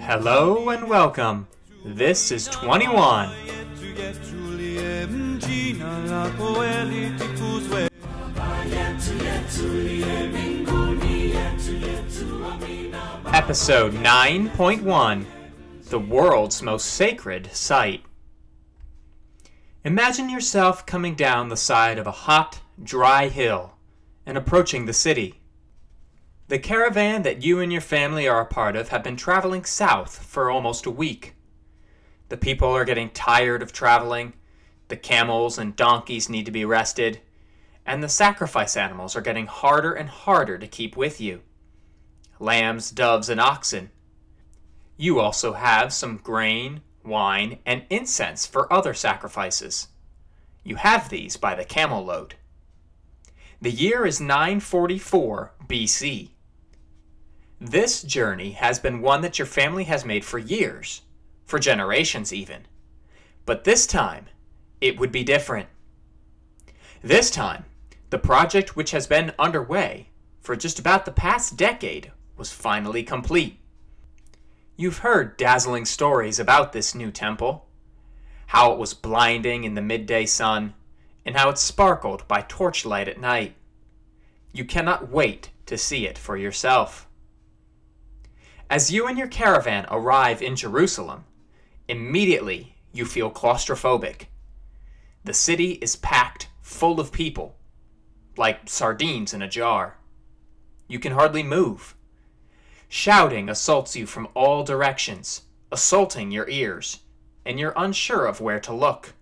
Hello and welcome. This is 21. Episode 9.1 The World's Most Sacred Site. Imagine yourself coming down the side of a hot, dry hill and approaching the city. The caravan that you and your family are a part of have been traveling south for almost a week. The people are getting tired of traveling, the camels and donkeys need to be rested, and the sacrifice animals are getting harder and harder to keep with you lambs, doves, and oxen. You also have some grain, wine, and incense for other sacrifices. You have these by the camel load. The year is 944 BC. This journey has been one that your family has made for years, for generations even. But this time, it would be different. This time, the project which has been underway for just about the past decade was finally complete. You've heard dazzling stories about this new temple how it was blinding in the midday sun, and how it sparkled by torchlight at night. You cannot wait to see it for yourself. As you and your caravan arrive in Jerusalem, immediately you feel claustrophobic. The city is packed full of people, like sardines in a jar. You can hardly move. Shouting assaults you from all directions, assaulting your ears, and you're unsure of where to look.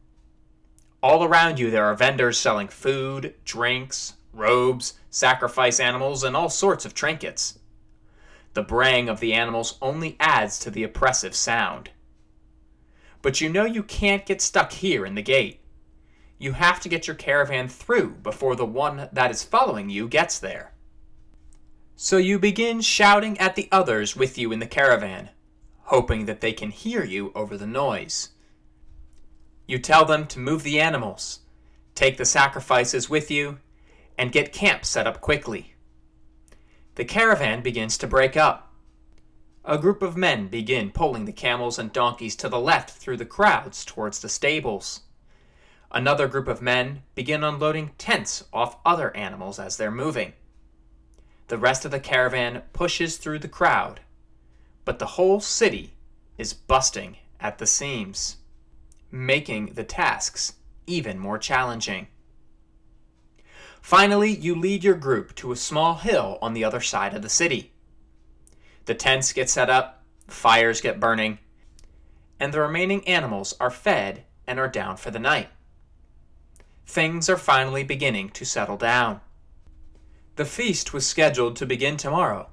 All around you, there are vendors selling food, drinks, robes, sacrifice animals, and all sorts of trinkets. The braying of the animals only adds to the oppressive sound. But you know you can't get stuck here in the gate. You have to get your caravan through before the one that is following you gets there. So you begin shouting at the others with you in the caravan, hoping that they can hear you over the noise. You tell them to move the animals, take the sacrifices with you, and get camp set up quickly. The caravan begins to break up. A group of men begin pulling the camels and donkeys to the left through the crowds towards the stables. Another group of men begin unloading tents off other animals as they're moving. The rest of the caravan pushes through the crowd, but the whole city is busting at the seams, making the tasks even more challenging. Finally, you lead your group to a small hill on the other side of the city. The tents get set up, fires get burning, and the remaining animals are fed and are down for the night. Things are finally beginning to settle down. The feast was scheduled to begin tomorrow,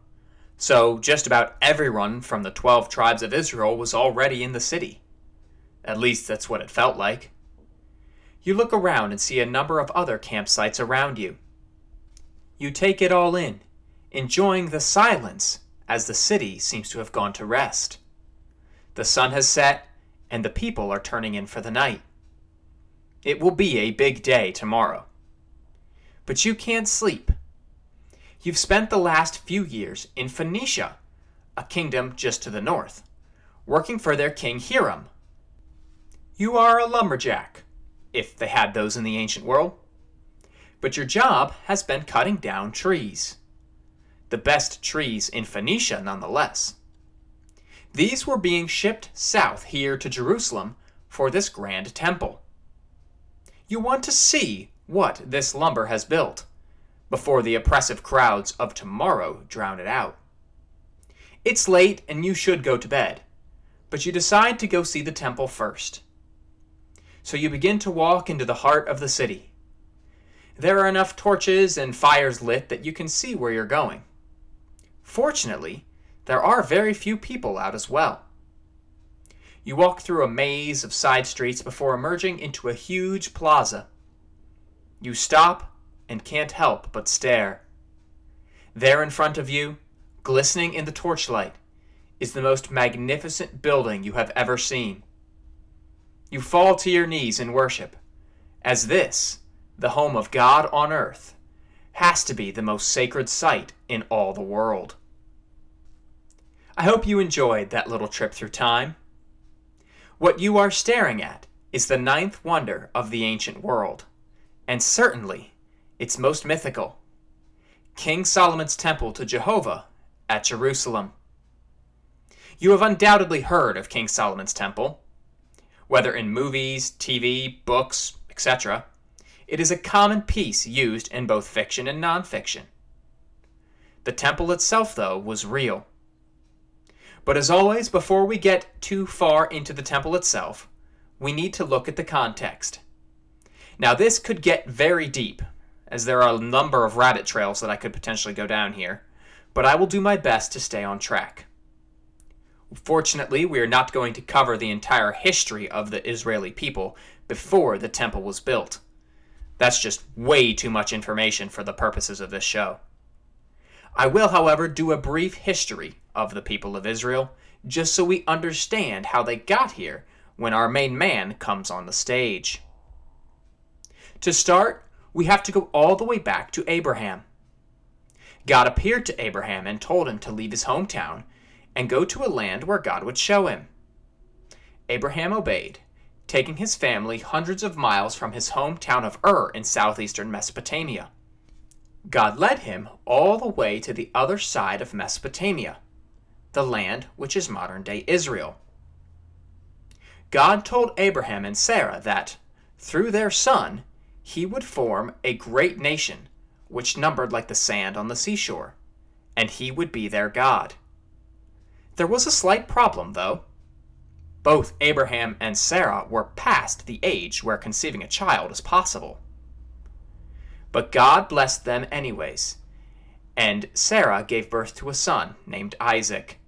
so just about everyone from the twelve tribes of Israel was already in the city. At least that's what it felt like. You look around and see a number of other campsites around you. You take it all in, enjoying the silence as the city seems to have gone to rest. The sun has set, and the people are turning in for the night. It will be a big day tomorrow. But you can't sleep You've spent the last few years in Phoenicia, a kingdom just to the north, working for their king Hiram. You are a lumberjack, if they had those in the ancient world. But your job has been cutting down trees. The best trees in Phoenicia, nonetheless. These were being shipped south here to Jerusalem for this grand temple. You want to see what this lumber has built before the oppressive crowds of tomorrow drown it out. It's late and you should go to bed, but you decide to go see the temple first. So you begin to walk into the heart of the city. There are enough torches and fires lit that you can see where you're going. Fortunately, there are very few people out as well. You walk through a maze of side streets before emerging into a huge plaza. You stop and can't help but stare. There in front of you, glistening in the torchlight, is the most magnificent building you have ever seen. You fall to your knees in worship, as this, the home of God on earth, has to be the most sacred site in all the world. I hope you enjoyed that little trip through time. What you are staring at is the ninth wonder of the ancient world, and certainly its most mythical King Solomon's Temple to Jehovah at Jerusalem. You have undoubtedly heard of King Solomon's Temple. Whether in movies, TV, books, etc., it is a common piece used in both fiction and nonfiction. The temple itself, though, was real. But as always, before we get too far into the temple itself, we need to look at the context. Now, this could get very deep, as there are a number of rabbit trails that I could potentially go down here, but I will do my best to stay on track. Fortunately, we are not going to cover the entire history of the Israeli people before the temple was built. That's just way too much information for the purposes of this show. I will, however, do a brief history of the people of Israel, just so we understand how they got here when our main man comes on the stage. To start, we have to go all the way back to Abraham. God appeared to Abraham and told him to leave his hometown and go to a land where God would show him. Abraham obeyed, taking his family hundreds of miles from his hometown of Ur in southeastern Mesopotamia. God led him all the way to the other side of Mesopotamia, the land which is modern day Israel. God told Abraham and Sarah that, through their son, he would form a great nation, which numbered like the sand on the seashore, and he would be their God. There was a slight problem, though. Both Abraham and Sarah were past the age where conceiving a child is possible. But God blessed them anyways, and Sarah gave birth to a son named Isaac.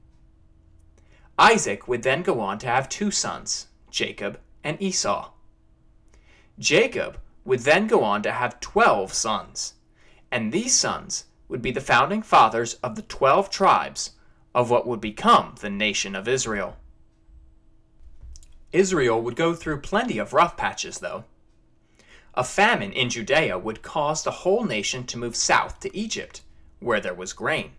Isaac would then go on to have two sons, Jacob and Esau. Jacob would then go on to have 12 sons, and these sons would be the founding fathers of the 12 tribes of what would become the nation of Israel. Israel would go through plenty of rough patches, though. A famine in Judea would cause the whole nation to move south to Egypt, where there was grain.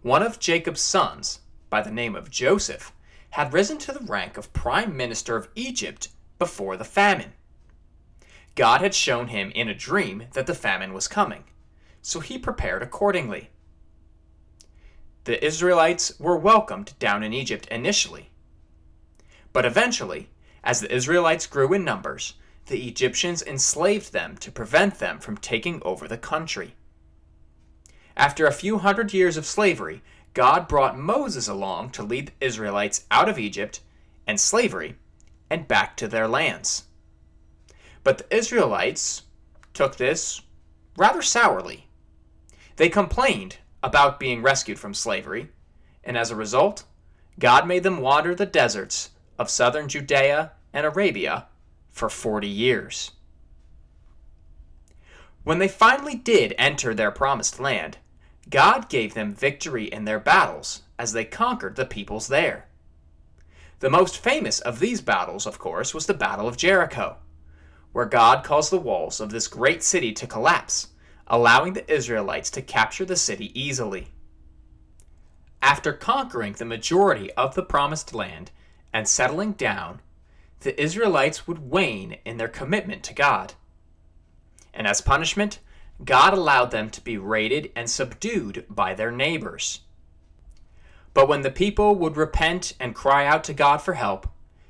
One of Jacob's sons, by the name of Joseph, had risen to the rank of prime minister of Egypt before the famine. God had shown him in a dream that the famine was coming, so he prepared accordingly the Israelites were welcomed down in Egypt initially. But eventually, as the Israelites grew in numbers, the Egyptians enslaved them to prevent them from taking over the country. After a few hundred years of slavery, God brought Moses along to lead the Israelites out of Egypt and slavery and back to their lands. But the Israelites took this rather sourly. They complained about being rescued from slavery, and as a result, God made them wander the deserts of southern Judea and Arabia for 40 years. When they finally did enter their promised land, God gave them victory in their battles as they conquered the peoples there. The most famous of these battles, of course, was the Battle of Jericho, where God caused the walls of this great city to collapse allowing the Israelites to capture the city easily. After conquering the majority of the promised land and settling down, the Israelites would wane in their commitment to God. And as punishment, God allowed them to be raided and subdued by their neighbors. But when the people would repent and cry out to God for help,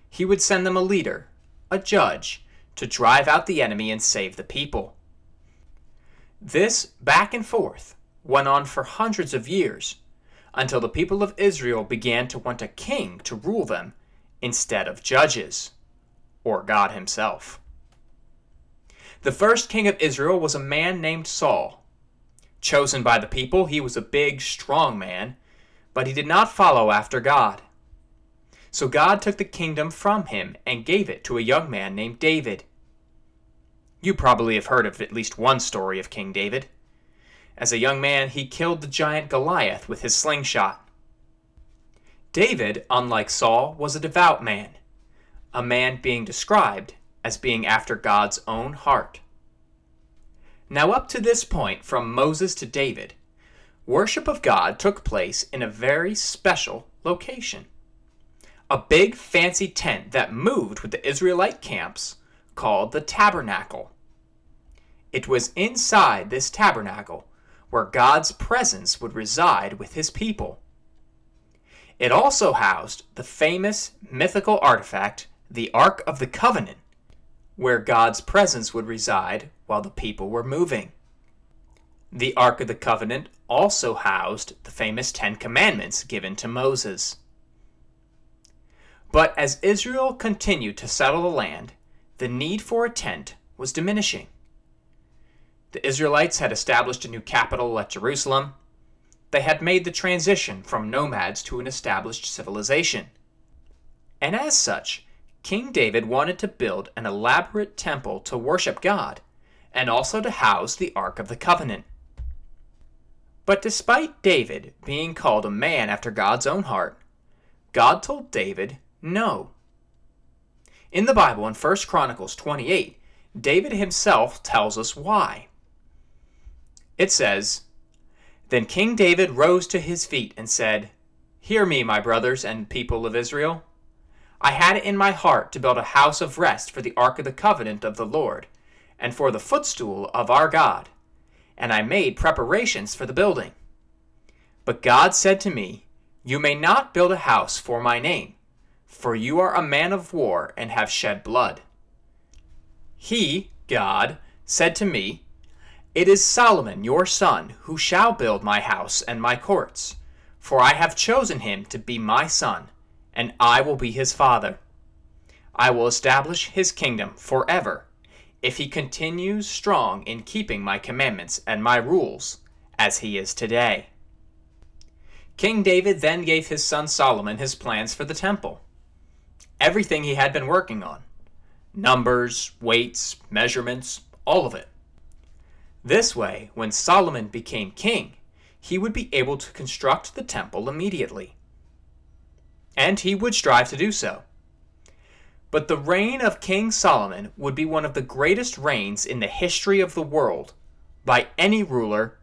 he would send them a leader, a judge, to drive out the enemy and save the people. This back and forth went on for hundreds of years until the people of Israel began to want a king to rule them instead of judges or God Himself. The first king of Israel was a man named Saul. Chosen by the people, he was a big, strong man, but he did not follow after God. So God took the kingdom from him and gave it to a young man named David. You probably have heard of at least one story of King David. As a young man, he killed the giant Goliath with his slingshot. David, unlike Saul, was a devout man, a man being described as being after God's own heart. Now, up to this point, from Moses to David, worship of God took place in a very special location. A big fancy tent that moved with the Israelite camps called the tabernacle. It was inside this tabernacle where God's presence would reside with his people. It also housed the famous mythical artifact, the Ark of the Covenant, where God's presence would reside while the people were moving. The Ark of the Covenant also housed the famous Ten Commandments given to Moses. But as Israel continued to settle the land, the need for a tent was diminishing. The Israelites had established a new capital at Jerusalem. They had made the transition from nomads to an established civilization. And as such, King David wanted to build an elaborate temple to worship God and also to house the Ark of the Covenant. But despite David being called a man after God's own heart, God told David no. In the Bible, in 1 Chronicles 28, David himself tells us why. It says, Then King David rose to his feet and said, Hear me, my brothers and people of Israel. I had it in my heart to build a house of rest for the ark of the covenant of the Lord, and for the footstool of our God, and I made preparations for the building. But God said to me, You may not build a house for my name, for you are a man of war and have shed blood. He, God, said to me, it is Solomon your son who shall build my house and my courts, for I have chosen him to be my son, and I will be his father. I will establish his kingdom forever, if he continues strong in keeping my commandments and my rules, as he is today. King David then gave his son Solomon his plans for the temple. Everything he had been working on numbers, weights, measurements, all of it. This way, when Solomon became king, he would be able to construct the temple immediately. And he would strive to do so. But the reign of King Solomon would be one of the greatest reigns in the history of the world by any ruler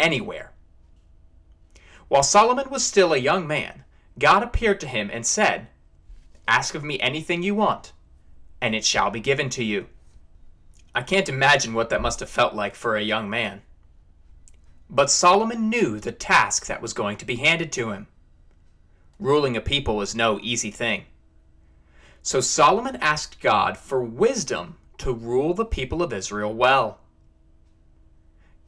anywhere. While Solomon was still a young man, God appeared to him and said, Ask of me anything you want, and it shall be given to you. I can't imagine what that must have felt like for a young man. But Solomon knew the task that was going to be handed to him. Ruling a people is no easy thing. So Solomon asked God for wisdom to rule the people of Israel well.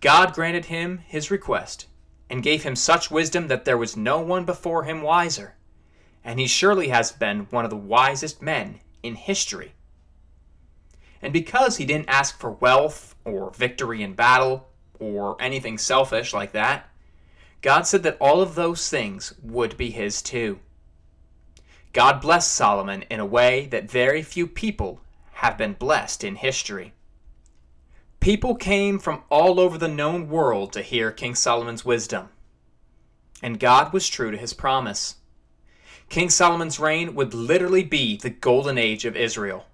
God granted him his request and gave him such wisdom that there was no one before him wiser, and he surely has been one of the wisest men in history. And because he didn't ask for wealth or victory in battle or anything selfish like that, God said that all of those things would be his too. God blessed Solomon in a way that very few people have been blessed in history. People came from all over the known world to hear King Solomon's wisdom. And God was true to his promise. King Solomon's reign would literally be the golden age of Israel.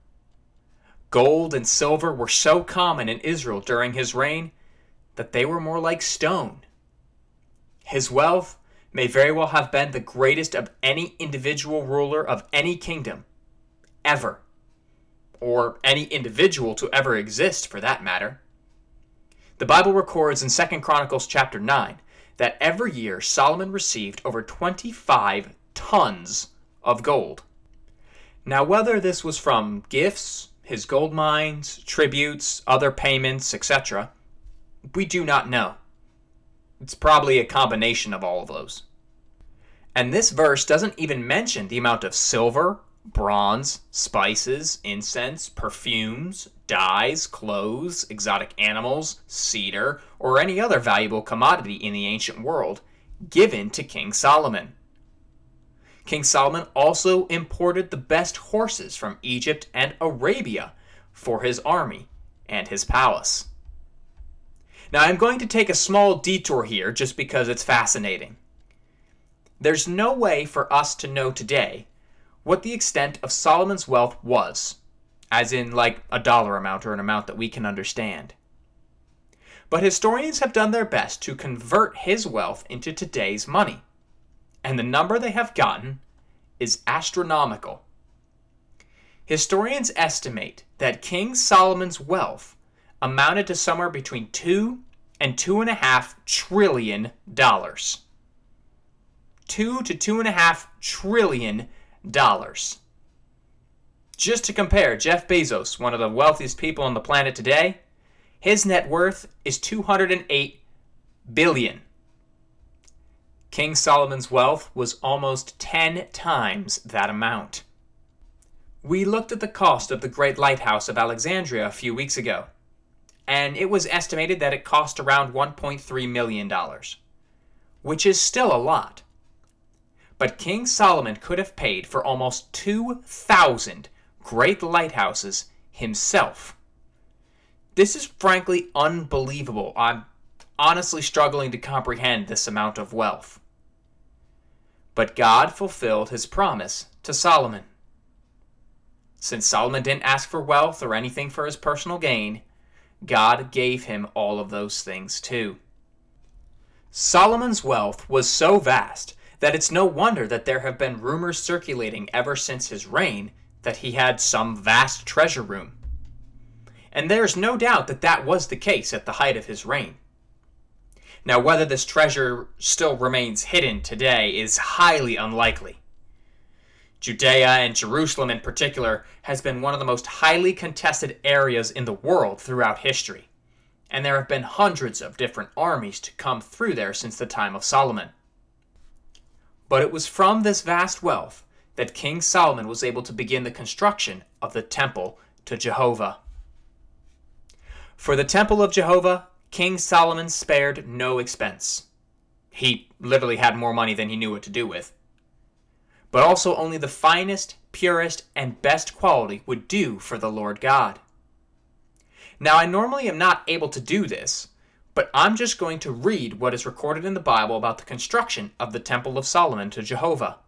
Gold and silver were so common in Israel during his reign that they were more like stone. His wealth may very well have been the greatest of any individual ruler of any kingdom, ever, or any individual to ever exist for that matter. The Bible records in 2 Chronicles chapter 9 that every year Solomon received over 25 tons of gold. Now, whether this was from gifts, his gold mines, tributes, other payments, etc. We do not know. It's probably a combination of all of those. And this verse doesn't even mention the amount of silver, bronze, spices, incense, perfumes, dyes, clothes, exotic animals, cedar, or any other valuable commodity in the ancient world given to King Solomon. King Solomon also imported the best horses from Egypt and Arabia for his army and his palace. Now, I'm going to take a small detour here just because it's fascinating. There's no way for us to know today what the extent of Solomon's wealth was, as in, like, a dollar amount or an amount that we can understand. but historians have done their best to convert his wealth into today's money. And the number they have gotten is astronomical. Historians estimate that King Solomon's wealth amounted to somewhere between two and two and a half trillion dollars. Two to two and a half trillion dollars. Just to compare, Jeff Bezos, one of the wealthiest people on the planet today, his net worth is 208 billion. King Solomon's wealth was almost 10 times that amount. We looked at the cost of the Great Lighthouse of Alexandria a few weeks ago, and it was estimated that it cost around $1.3 million, which is still a lot. But King Solomon could have paid for almost 2,000 great lighthouses himself. This is frankly unbelievable. I'm honestly struggling to comprehend this amount of wealth. But God fulfilled his promise to Solomon. Since Solomon didn't ask for wealth or anything for his personal gain, God gave him all of those things too. Solomon's wealth was so vast that it's no wonder that there have been rumors circulating ever since his reign that he had some vast treasure room. And there's no doubt that that was the case at the height of his reign. Now, whether this treasure still remains hidden today is highly unlikely. Judea and Jerusalem in particular has been one of the most highly contested areas in the world throughout history, and there have been hundreds of different armies to come through there since the time of Solomon. But it was from this vast wealth that King Solomon was able to begin the construction of the temple to Jehovah. For the temple of Jehovah, King Solomon spared no expense. He literally had more money than he knew what to do with. But also, only the finest, purest, and best quality would do for the Lord God. Now, I normally am not able to do this, but I'm just going to read what is recorded in the Bible about the construction of the Temple of Solomon to Jehovah.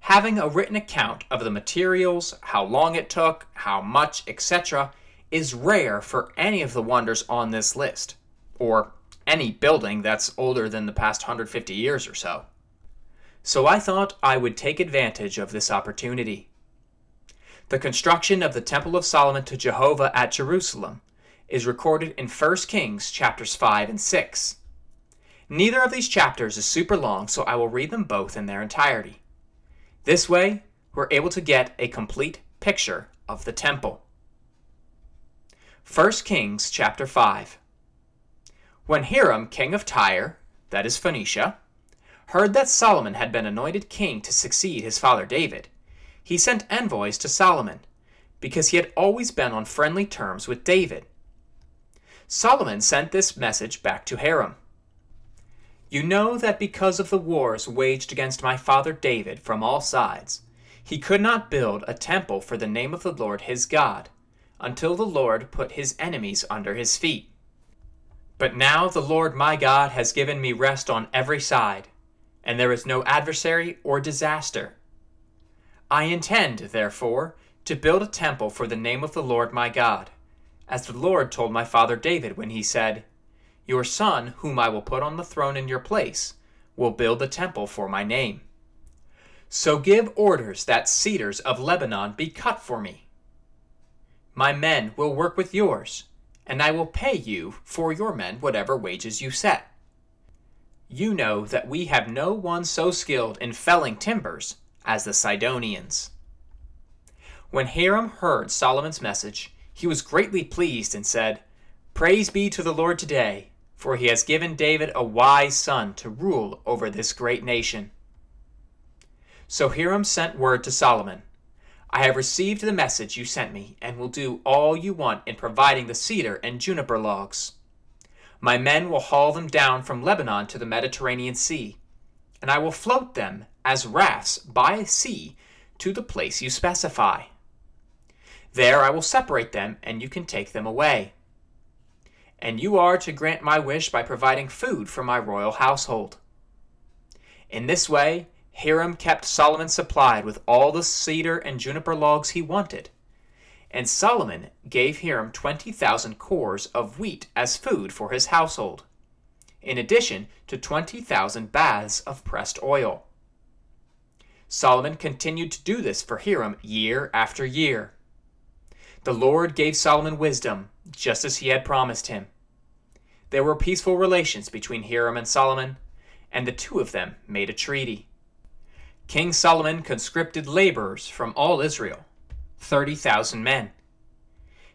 Having a written account of the materials, how long it took, how much, etc., is rare for any of the wonders on this list, or any building that's older than the past 150 years or so. So I thought I would take advantage of this opportunity. The construction of the Temple of Solomon to Jehovah at Jerusalem is recorded in 1 Kings chapters 5 and 6. Neither of these chapters is super long, so I will read them both in their entirety. This way, we're able to get a complete picture of the temple. 1 Kings chapter 5 When Hiram, king of Tyre, that is Phoenicia, heard that Solomon had been anointed king to succeed his father David, he sent envoys to Solomon, because he had always been on friendly terms with David. Solomon sent this message back to Hiram you know that because of the wars waged against my father David from all sides, he could not build a temple for the name of the Lord his God, until the Lord put his enemies under his feet. But now the Lord my God has given me rest on every side, and there is no adversary or disaster. I intend, therefore, to build a temple for the name of the Lord my God, as the Lord told my father David when he said, your son, whom I will put on the throne in your place, will build the temple for my name. So give orders that cedars of Lebanon be cut for me. My men will work with yours, and I will pay you for your men whatever wages you set. You know that we have no one so skilled in felling timbers as the Sidonians. When Hiram heard Solomon's message, he was greatly pleased and said, Praise be to the Lord today, for he has given David a wise son to rule over this great nation. So Hiram sent word to Solomon I have received the message you sent me, and will do all you want in providing the cedar and juniper logs. My men will haul them down from Lebanon to the Mediterranean Sea, and I will float them as rafts by sea to the place you specify. There I will separate them, and you can take them away and you are to grant my wish by providing food for my royal household. In this way, Hiram kept Solomon supplied with all the cedar and juniper logs he wanted, and Solomon gave Hiram 20,000 cors of wheat as food for his household, in addition to 20,000 baths of pressed oil. Solomon continued to do this for Hiram year after year. The Lord gave Solomon wisdom, just as he had promised him. There were peaceful relations between Hiram and Solomon, and the two of them made a treaty. King Solomon conscripted laborers from all Israel, 30,000 men.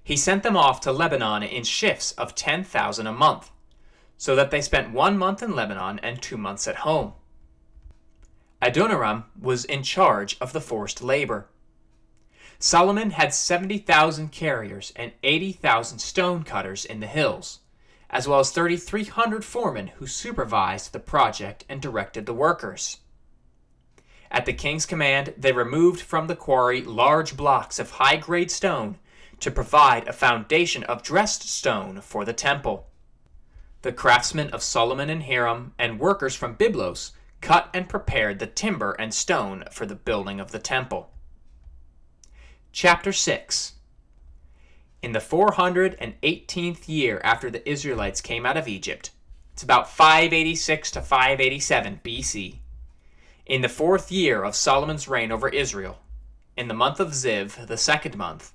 He sent them off to Lebanon in shifts of 10,000 a month, so that they spent one month in Lebanon and two months at home. Adoniram was in charge of the forced labor. Solomon had 70,000 carriers and 80,000 stone cutters in the hills, as well as 3,300 foremen who supervised the project and directed the workers. At the king's command, they removed from the quarry large blocks of high grade stone to provide a foundation of dressed stone for the temple. The craftsmen of Solomon and Hiram and workers from Byblos cut and prepared the timber and stone for the building of the temple. Chapter 6 In the 418th year after the Israelites came out of Egypt, it's about 586 to 587 BC, in the fourth year of Solomon's reign over Israel, in the month of Ziv, the second month,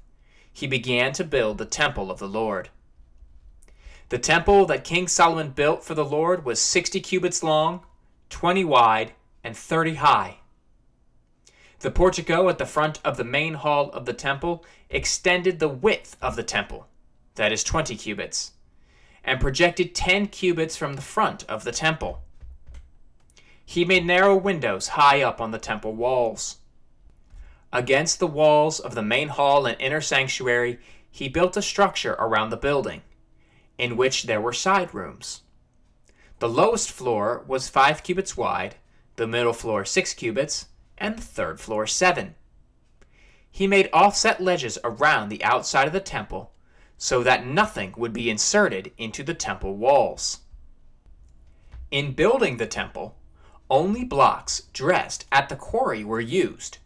he began to build the temple of the Lord. The temple that King Solomon built for the Lord was 60 cubits long, 20 wide, and 30 high. The portico at the front of the main hall of the temple extended the width of the temple, that is 20 cubits, and projected 10 cubits from the front of the temple. He made narrow windows high up on the temple walls. Against the walls of the main hall and inner sanctuary, he built a structure around the building, in which there were side rooms. The lowest floor was five cubits wide, the middle floor six cubits, and the third floor seven. He made offset ledges around the outside of the temple so that nothing would be inserted into the temple walls. In building the temple, only blocks dressed at the quarry were used,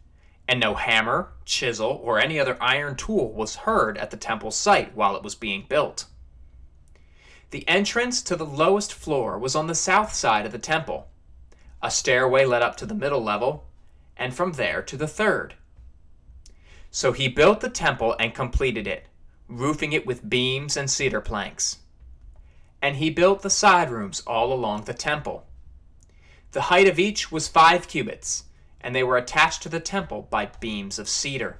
and no hammer, chisel, or any other iron tool was heard at the temple site while it was being built. The entrance to the lowest floor was on the south side of the temple. A stairway led up to the middle level, and from there to the third. So he built the temple and completed it, roofing it with beams and cedar planks. And he built the side rooms all along the temple. The height of each was five cubits, and they were attached to the temple by beams of cedar.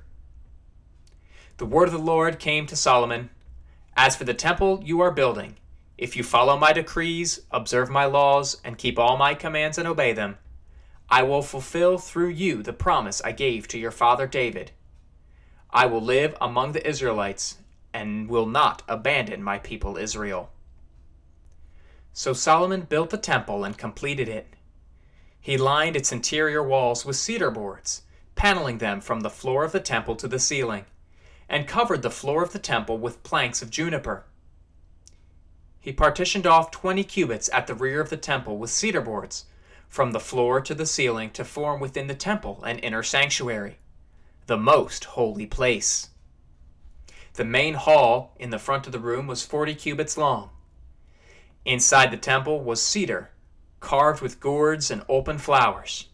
The word of the Lord came to Solomon As for the temple you are building, if you follow my decrees, observe my laws, and keep all my commands and obey them, I will fulfill through you the promise I gave to your father David. I will live among the Israelites and will not abandon my people Israel. So Solomon built the temple and completed it. He lined its interior walls with cedar boards, paneling them from the floor of the temple to the ceiling, and covered the floor of the temple with planks of juniper. He partitioned off twenty cubits at the rear of the temple with cedar boards, from the floor to the ceiling to form within the temple an inner sanctuary, the most holy place. The main hall in the front of the room was forty cubits long. Inside the temple was cedar carved with gourds and open flowers.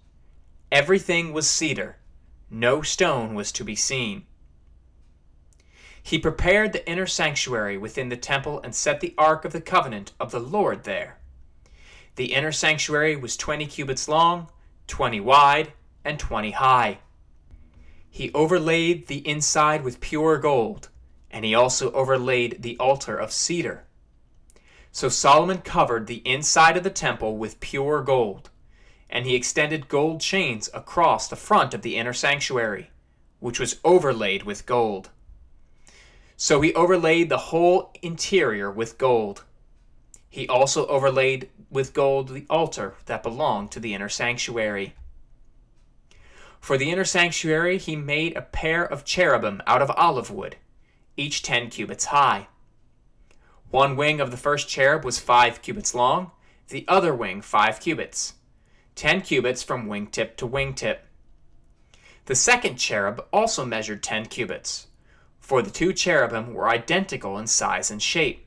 Everything was cedar, no stone was to be seen. He prepared the inner sanctuary within the temple and set the ark of the covenant of the Lord there. The inner sanctuary was twenty cubits long, twenty wide, and twenty high. He overlaid the inside with pure gold, and he also overlaid the altar of cedar. So Solomon covered the inside of the temple with pure gold, and he extended gold chains across the front of the inner sanctuary, which was overlaid with gold. So he overlaid the whole interior with gold. He also overlaid with gold the altar that belonged to the inner sanctuary. For the inner sanctuary he made a pair of cherubim out of olive wood, each ten cubits high. One wing of the first cherub was five cubits long, the other wing five cubits, ten cubits from wingtip to wingtip. The second cherub also measured ten cubits, for the two cherubim were identical in size and shape.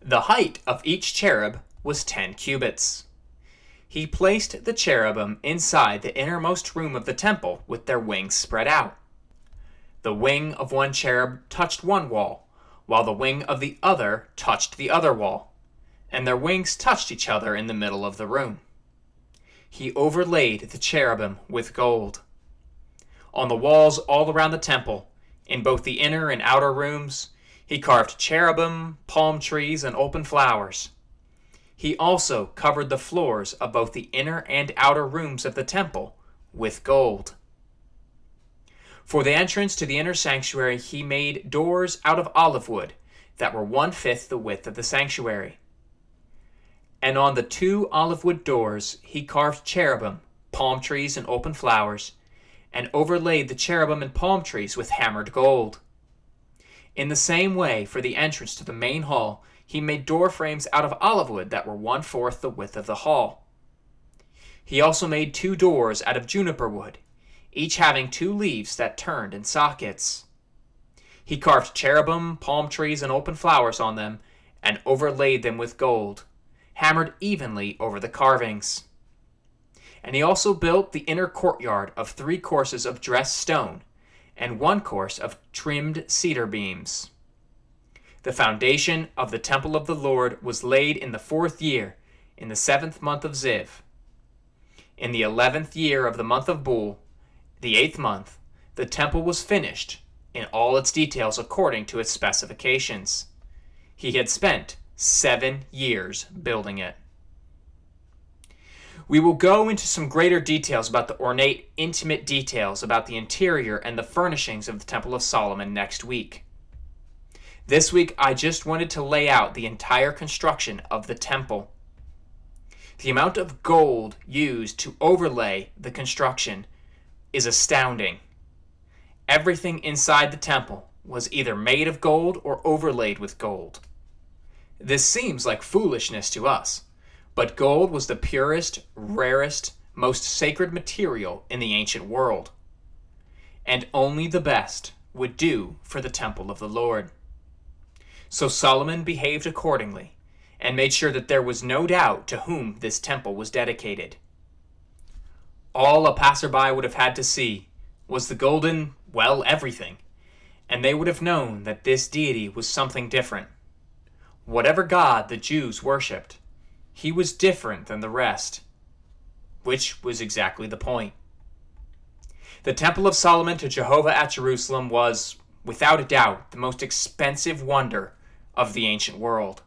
The height of each cherub was ten cubits. He placed the cherubim inside the innermost room of the temple with their wings spread out. The wing of one cherub touched one wall, while the wing of the other touched the other wall, and their wings touched each other in the middle of the room. He overlaid the cherubim with gold. On the walls all around the temple, in both the inner and outer rooms, he carved cherubim, palm trees, and open flowers. He also covered the floors of both the inner and outer rooms of the temple with gold. For the entrance to the inner sanctuary, he made doors out of olive wood that were one fifth the width of the sanctuary. And on the two olive wood doors, he carved cherubim, palm trees, and open flowers, and overlaid the cherubim and palm trees with hammered gold. In the same way, for the entrance to the main hall, he made door frames out of olive wood that were one fourth the width of the hall. He also made two doors out of juniper wood each having two leaves that turned in sockets. He carved cherubim, palm trees, and open flowers on them, and overlaid them with gold, hammered evenly over the carvings. And he also built the inner courtyard of three courses of dressed stone, and one course of trimmed cedar beams. The foundation of the temple of the Lord was laid in the fourth year, in the seventh month of Ziv. In the eleventh year of the month of Bul, the eighth month, the temple was finished in all its details according to its specifications. He had spent seven years building it. We will go into some greater details about the ornate, intimate details about the interior and the furnishings of the Temple of Solomon next week. This week, I just wanted to lay out the entire construction of the temple. The amount of gold used to overlay the construction is astounding. Everything inside the temple was either made of gold or overlaid with gold. This seems like foolishness to us, but gold was the purest, rarest, most sacred material in the ancient world. And only the best would do for the temple of the Lord. So Solomon behaved accordingly and made sure that there was no doubt to whom this temple was dedicated all a passerby would have had to see was the golden, well, everything, and they would have known that this deity was something different. Whatever god the Jews worshipped, he was different than the rest, which was exactly the point. The Temple of Solomon to Jehovah at Jerusalem was, without a doubt, the most expensive wonder of the ancient world.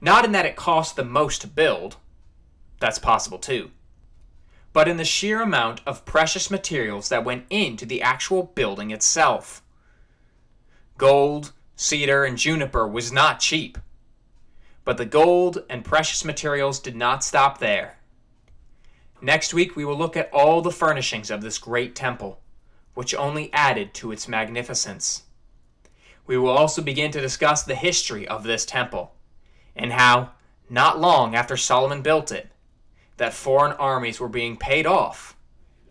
Not in that it cost the most to build, that's possible too but in the sheer amount of precious materials that went into the actual building itself. Gold, cedar, and juniper was not cheap. But the gold and precious materials did not stop there. Next week, we will look at all the furnishings of this great temple, which only added to its magnificence. We will also begin to discuss the history of this temple, and how, not long after Solomon built it, that foreign armies were being paid off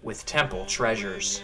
with temple treasures.